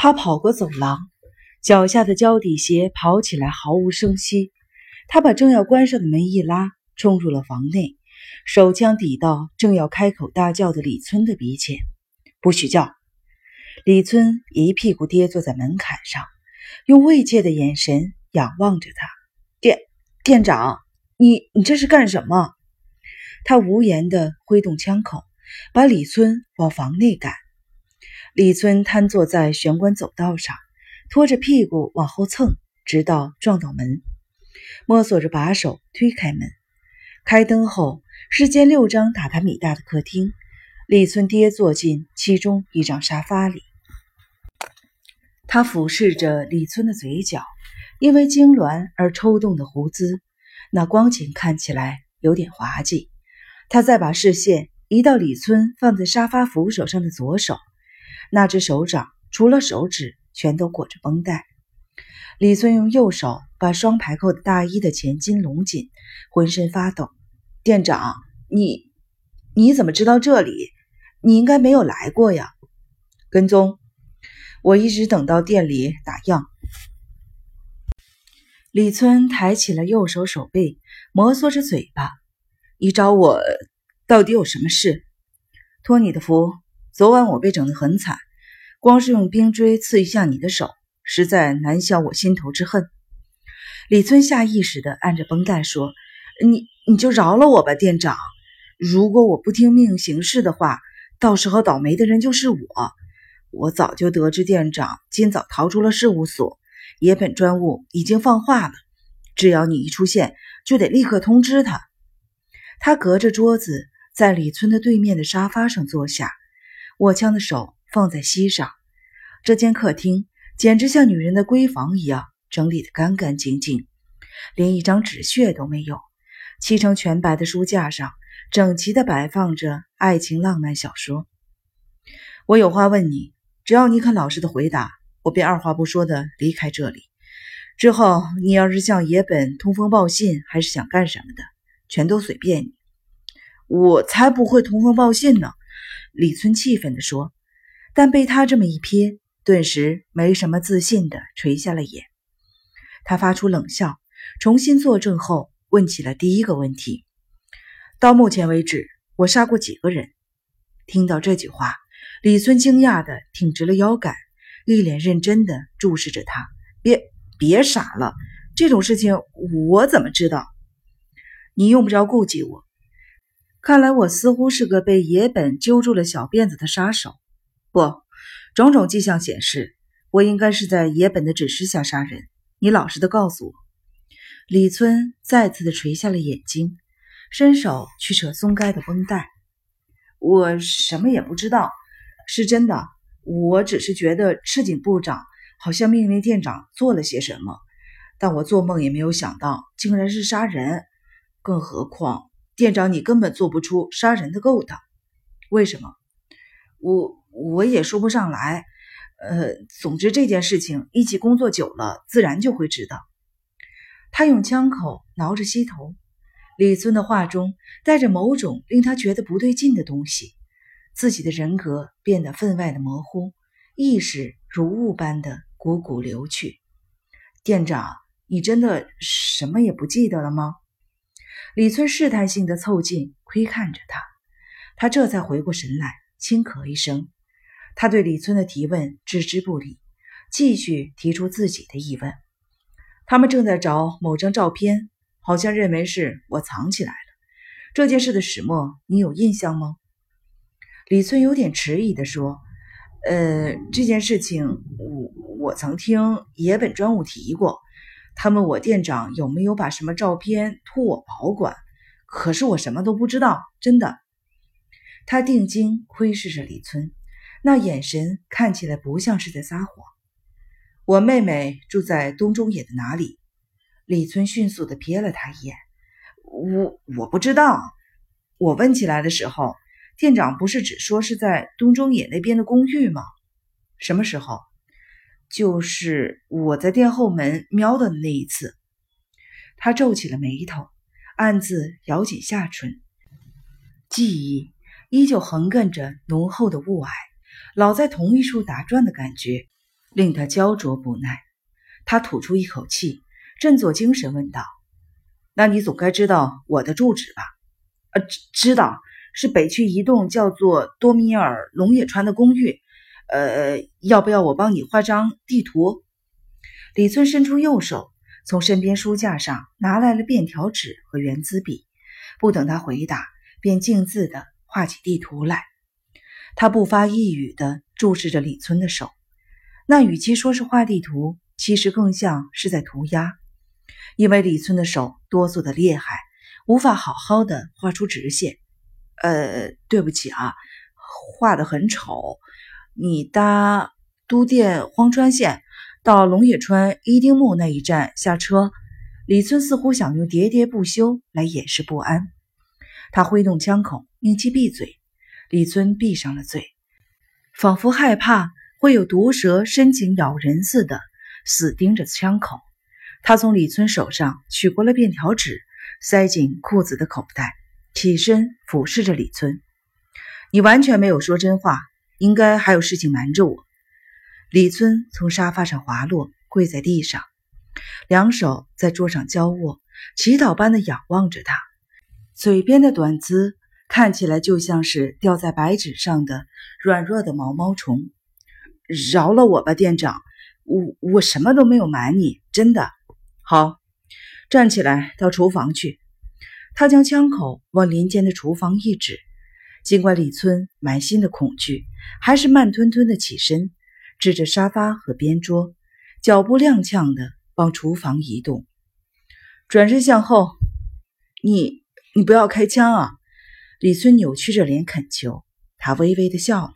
他跑过走廊，脚下的胶底鞋跑起来毫无声息。他把正要关上的门一拉，冲入了房内，手枪抵到正要开口大叫的李村的鼻前。不许叫！李村一屁股跌坐在门槛上，用慰藉的眼神仰望着他。店店长，你你这是干什么？他无言地挥动枪口，把李村往房内赶。李村瘫坐在玄关走道上，拖着屁股往后蹭，直到撞到门，摸索着把手推开门。开灯后是间六张榻榻米大的客厅，李村跌坐进其中一张沙发里。他俯视着李村的嘴角，因为痉挛而抽动的胡子，那光景看起来有点滑稽。他再把视线移到李村放在沙发扶手上的左手，那只手掌除了手指全都裹着绷带。李村用右手把双排扣的大衣的前襟拢紧，浑身发抖。店长，你你怎么知道这里？你应该没有来过呀。跟踪。我一直等到店里打烊。李村抬起了右手手背，摩挲着嘴巴：“你找我到底有什么事？托你的福，昨晚我被整得很惨，光是用冰锥刺一下你的手，实在难消我心头之恨。”李村下意识地按着绷带说：“你你就饶了我吧，店长。如果我不听命行事的话，到时候倒霉的人就是我。”我早就得知店长今早逃出了事务所，野本专务已经放话了，只要你一出现，就得立刻通知他。他隔着桌子在李村的对面的沙发上坐下，握枪的手放在膝上。这间客厅简直像女人的闺房一样，整理得干干净净，连一张纸屑都没有。漆成全白的书架上，整齐地摆放着爱情浪漫小说。我有话问你。只要你肯老实的回答，我便二话不说的离开这里。之后你要是向野本通风报信，还是想干什么的，全都随便你。我才不会通风报信呢！李村气愤地说。但被他这么一瞥，顿时没什么自信的垂下了眼。他发出冷笑，重新作证后问起了第一个问题：到目前为止，我杀过几个人？听到这句话。李村惊讶的挺直了腰杆，一脸认真的注视着他。别别傻了，这种事情我怎么知道？你用不着顾忌我。看来我似乎是个被野本揪住了小辫子的杀手。不，种种迹象显示，我应该是在野本的指示下杀人。你老实的告诉我。李村再次的垂下了眼睛，伸手去扯松开的绷带。我什么也不知道。是真的，我只是觉得赤井部长好像命令店长做了些什么，但我做梦也没有想到竟然是杀人。更何况店长，你根本做不出杀人的勾当。为什么？我我也说不上来。呃，总之这件事情一起工作久了，自然就会知道。他用枪口挠着膝头，李村的话中带着某种令他觉得不对劲的东西。自己的人格变得分外的模糊，意识如雾般的汩汩流去。店长，你真的什么也不记得了吗？李村试探性的凑近窥看着他，他这才回过神来，轻咳一声。他对李村的提问置之不理，继续提出自己的疑问。他们正在找某张照片，好像认为是我藏起来了。这件事的始末，你有印象吗？李村有点迟疑地说：“呃，这件事情我我曾听野本专务提过，他问我店长有没有把什么照片托我保管，可是我什么都不知道，真的。”他定睛窥视着李村，那眼神看起来不像是在撒谎。我妹妹住在东中野的哪里？李村迅速地瞥了他一眼。我我不知道。我问起来的时候。店长不是只说是在东中野那边的公寓吗？什么时候？就是我在店后门瞄的那一次。他皱起了眉头，暗自咬紧下唇。记忆依旧横亘着浓厚的雾霭，老在同一处打转的感觉，令他焦灼不耐。他吐出一口气，振作精神问道：“那你总该知道我的住址吧？”“呃，知知道，是北区一栋叫做多米尔龙野川的公寓。呃，要不要我帮你画张地图？”李村伸出右手，从身边书架上拿来了便条纸和圆珠笔，不等他回答，便径自的画起地图来。他不发一语的注视着李村的手，那与其说是画地图，其实更像是在涂鸦，因为李村的手哆嗦的厉害，无法好好的画出直线。呃，对不起啊，画的很丑。你搭都电荒川线到龙野川伊丁木那一站下车。李村似乎想用喋喋不休来掩饰不安，他挥动枪口，命其闭嘴。李村闭上了嘴，仿佛害怕会有毒蛇深情咬人似的。死盯着枪口，他从李村手上取过了便条纸，塞进裤子的口袋，起身俯视着李村：“你完全没有说真话，应该还有事情瞒着我。”李村从沙发上滑落，跪在地上，两手在桌上交握，祈祷般的仰望着他，嘴边的短字看起来就像是掉在白纸上的软弱的毛毛虫。饶了我吧，店长。我我什么都没有瞒你，真的。好，站起来到厨房去。他将枪口往林间的厨房一指。尽管李村满心的恐惧，还是慢吞吞的起身，指着沙发和边桌，脚步踉跄的往厨房移动，转身向后。你你不要开枪啊！李村扭曲着脸恳求。他微微的笑了。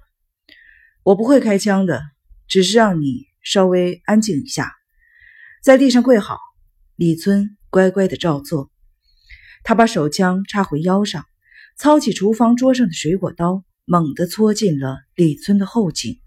我不会开枪的，只是让你。稍微安静一下，在地上跪好。李村乖乖的照做。他把手枪插回腰上，操起厨房桌上的水果刀，猛地戳进了李村的后颈。